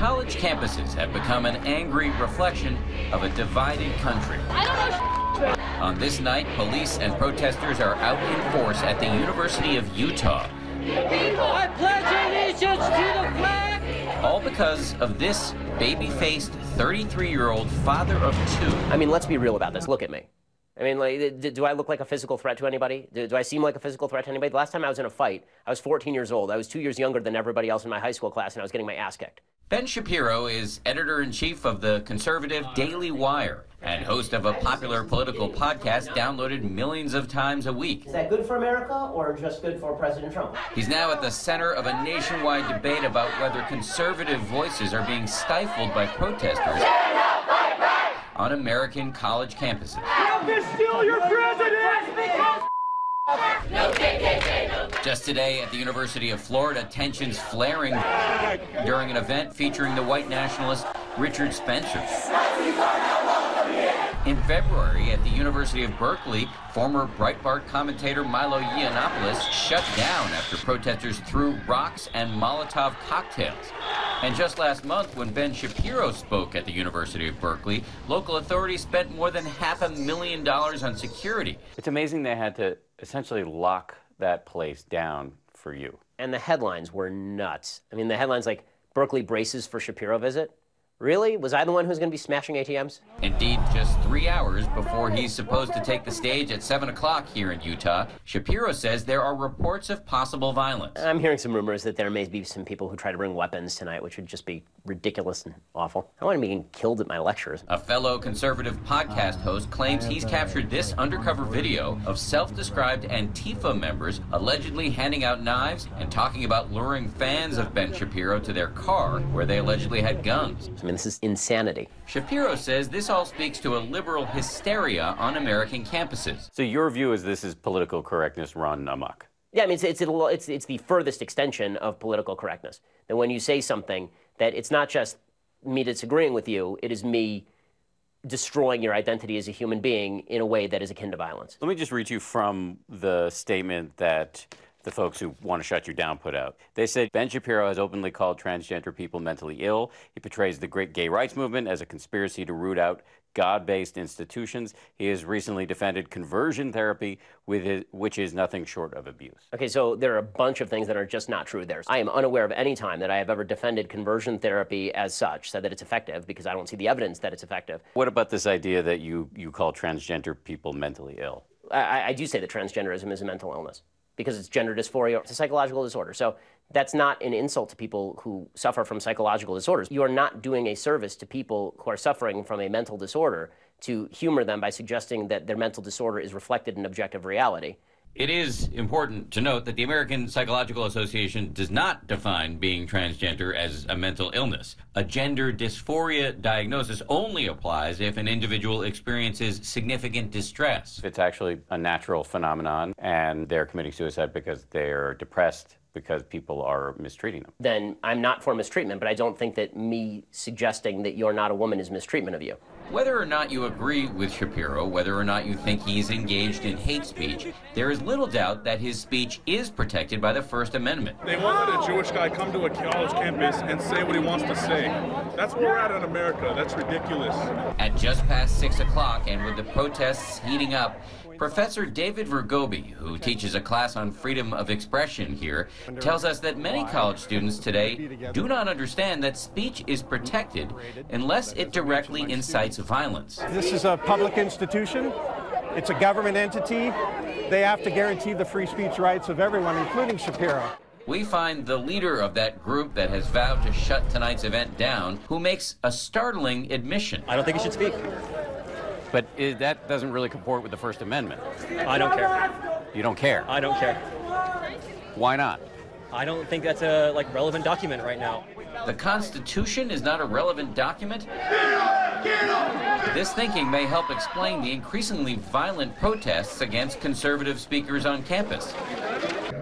College campuses have become an angry reflection of a divided country. On this night, police and protesters are out in force at the University of Utah. I pledge allegiance to the flag! All because of this baby-faced 33-year-old father of two. I mean, let's be real about this. Look at me. I mean, like, do I look like a physical threat to anybody? Do, do, I seem like a physical threat to anybody? The last time I was in a fight, I was 14 years old. I was two years younger than everybody else in my high school class, and I was getting my ass kicked. Ben Shapiro is editor in chief of the conservative Daily Wire and host of a popular political podcast downloaded millions of times a week. Is that good for America or just good for President Trump? He's now at the center of a nationwide debate about whether conservative voices are being stifled by protesters on American college campuses. steal your president! Just today at the University of Florida, tensions flaring during an event featuring the white nationalist Richard Spencer. In February, at the University of Berkeley, former Breitbart commentator Milo Yiannopoulos shut down after protesters threw rocks and Molotov cocktails. And just last month, when Ben Shapiro spoke at the University of Berkeley, local authorities spent more than half a million dollars on security. It's amazing they had to essentially lock that place down for you. And the headlines were nuts. I mean, the headlines like Berkeley braces for Shapiro visit. Really? Was I the one who's going to be smashing ATMs? Indeed, just three hours before he's supposed to take the stage at 7 o'clock here in Utah, Shapiro says there are reports of possible violence. I'm hearing some rumors that there may be some people who try to bring weapons tonight, which would just be ridiculous and awful. I want to be getting killed at my lectures. A fellow conservative podcast host claims he's captured this undercover video of self described Antifa members allegedly handing out knives and talking about luring fans of Ben Shapiro to their car where they allegedly had guns. I mean, this is insanity. Shapiro says this all speaks to a liberal hysteria on American campuses. So your view is this is political correctness run amok? Yeah, I mean, it's, it's, it's, it's the furthest extension of political correctness. That when you say something, that it's not just me disagreeing with you, it is me destroying your identity as a human being in a way that is akin to violence. Let me just read to you from the statement that the folks who want to shut you down put out. They said Ben Shapiro has openly called transgender people mentally ill. He portrays the great gay rights movement as a conspiracy to root out God based institutions. He has recently defended conversion therapy, his, which is nothing short of abuse. Okay, so there are a bunch of things that are just not true there. I am unaware of any time that I have ever defended conversion therapy as such, said that it's effective, because I don't see the evidence that it's effective. What about this idea that you, you call transgender people mentally ill? I, I do say that transgenderism is a mental illness because it's gender dysphoria. It's a psychological disorder. So that's not an insult to people who suffer from psychological disorders. You are not doing a service to people who are suffering from a mental disorder to humor them by suggesting that their mental disorder is reflected in objective reality. It is important to note that the American Psychological Association does not define being transgender as a mental illness. A gender dysphoria diagnosis only applies if an individual experiences significant distress. It's actually a natural phenomenon, and they're committing suicide because they're depressed because people are mistreating them. Then I'm not for mistreatment, but I don't think that me suggesting that you're not a woman is mistreatment of you. Whether or not you agree with Shapiro, whether or not you think he's engaged in hate speech, there is little doubt that his speech is protected by the First Amendment. They won't let a Jewish guy come to a college campus and say what he wants to say. That's where we're at in America. That's ridiculous. At just past 6 o'clock, and with the protests heating up, Professor David Vergobbi, who teaches a class on freedom of expression here, tells us that many college students today do not understand that speech is protected unless it directly incites violence. This is a public institution. It's a government entity. They have to guarantee the free speech rights of everyone, including Shapiro. We find the leader of that group that has vowed to shut tonight's event down, who makes a startling admission. I don't think he should speak. But it, that doesn't really comport with the First Amendment. I don't care. You don't care? I don't care. Why not? I don't think that's a like relevant document right now. The Constitution is not a relevant document? This thinking may help explain the increasingly violent protests against conservative speakers on campus.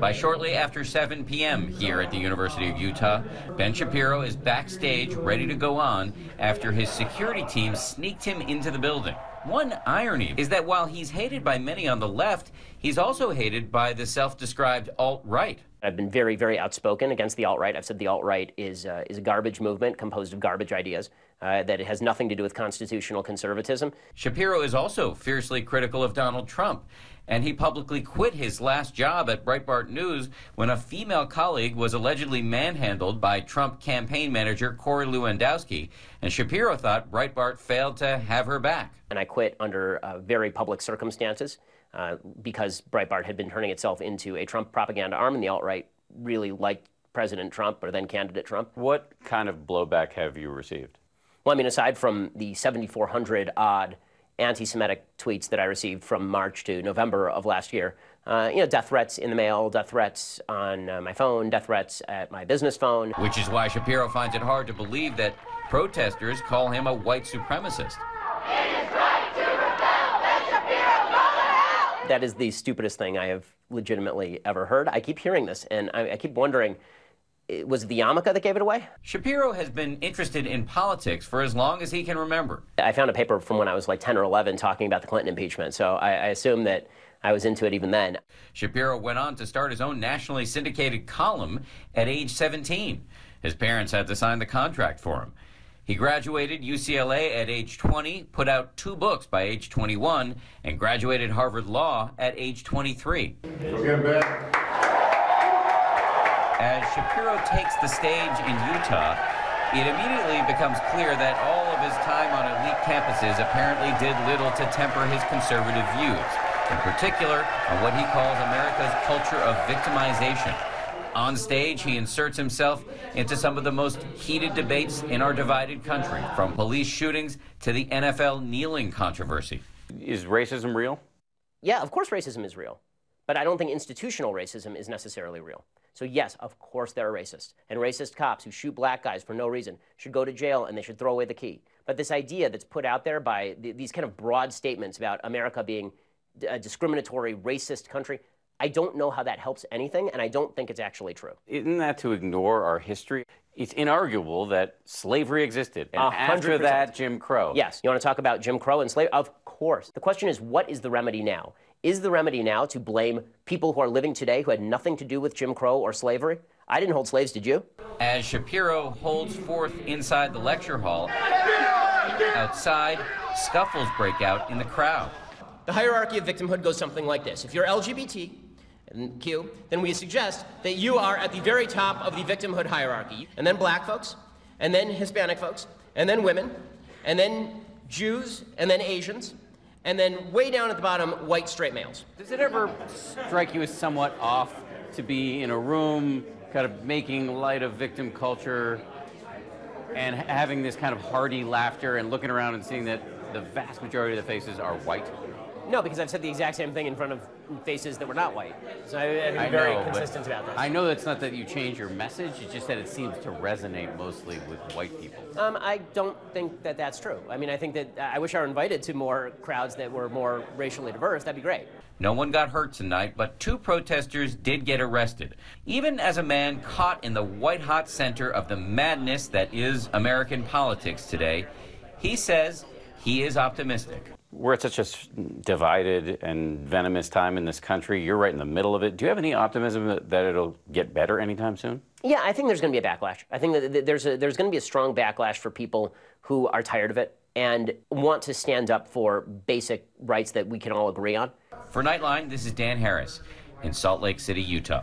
By shortly after 7 p.m. here at the University of Utah, Ben Shapiro is backstage ready to go on after his security team sneaked him into the building. One irony is that while he's hated by many on the left, he's also hated by the self described alt right. I've been very, very outspoken against the alt right. I've said the alt right is, uh, is a garbage movement composed of garbage ideas, uh, that it has nothing to do with constitutional conservatism. Shapiro is also fiercely critical of Donald Trump, and he publicly quit his last job at Breitbart News when a female colleague was allegedly manhandled by Trump campaign manager Corey Lewandowski, and Shapiro thought Breitbart failed to have her back. And I quit under uh, very public circumstances uh, because Breitbart had been turning itself into a Trump propaganda arm, and the alt right really liked President Trump or then candidate Trump. What kind of blowback have you received? Well, I mean, aside from the 7,400 odd anti Semitic tweets that I received from March to November of last year, uh, you know, death threats in the mail, death threats on uh, my phone, death threats at my business phone. Which is why Shapiro finds it hard to believe that protesters call him a white supremacist. That is the stupidest thing I have legitimately ever heard. I keep hearing this, and I, I keep wondering was it the yarmulke that gave it away? Shapiro has been interested in politics for as long as he can remember. I found a paper from when I was like 10 or 11 talking about the Clinton impeachment, so I, I assume that I was into it even then. Shapiro went on to start his own nationally syndicated column at age 17. His parents had to sign the contract for him. He graduated UCLA at age 20, put out two books by age 21, and graduated Harvard Law at age 23. As Shapiro takes the stage in Utah, it immediately becomes clear that all of his time on elite campuses apparently did little to temper his conservative views, in particular on what he calls America's culture of victimization. On stage, he inserts himself into some of the most heated debates in our divided country, from police shootings to the NFL kneeling controversy. Is racism real? Yeah, of course racism is real. But I don't think institutional racism is necessarily real. So, yes, of course there are racists. And racist cops who shoot black guys for no reason should go to jail and they should throw away the key. But this idea that's put out there by th these kind of broad statements about America being a discriminatory, racist country, I don't know how that helps anything, and I don't think it's actually true. Isn't that to ignore our history? It's inarguable that slavery existed. And after 100%. that, Jim Crow. Yes. You want to talk about Jim Crow and slavery? Of course. The question is, what is the remedy now? Is the remedy now to blame people who are living today who had nothing to do with Jim Crow or slavery? I didn't hold slaves, did you? As Shapiro holds forth inside the lecture hall, outside, scuffles break out in the crowd. The hierarchy of victimhood goes something like this. If you're LGBT and Q, then we suggest that you are at the very top of the victimhood hierarchy. And then black folks, and then Hispanic folks, and then women, and then Jews, and then Asians, and then way down at the bottom, white straight males. Does it ever strike you as somewhat off to be in a room kind of making light of victim culture and having this kind of hearty laughter and looking around and seeing that the vast majority of the faces are white? No, because I've said the exact same thing in front of faces that were not white. So I, I've been I very know, consistent about this. I know that's not that you change your message, it's just that it seems to resonate mostly with white people. Um, I don't think that that's true. I mean, I think that I wish I were invited to more crowds that were more racially diverse. That'd be great. No one got hurt tonight, but two protesters did get arrested. Even as a man caught in the white hot center of the madness that is American politics today, he says he is optimistic. We're at such a divided and venomous time in this country. You're right in the middle of it. Do you have any optimism that, that it'll get better anytime soon? Yeah, I think there's going to be a backlash. I think that there's a, there's going to be a strong backlash for people who are tired of it and want to stand up for basic rights that we can all agree on. For Nightline, this is Dan Harris in Salt Lake City, Utah.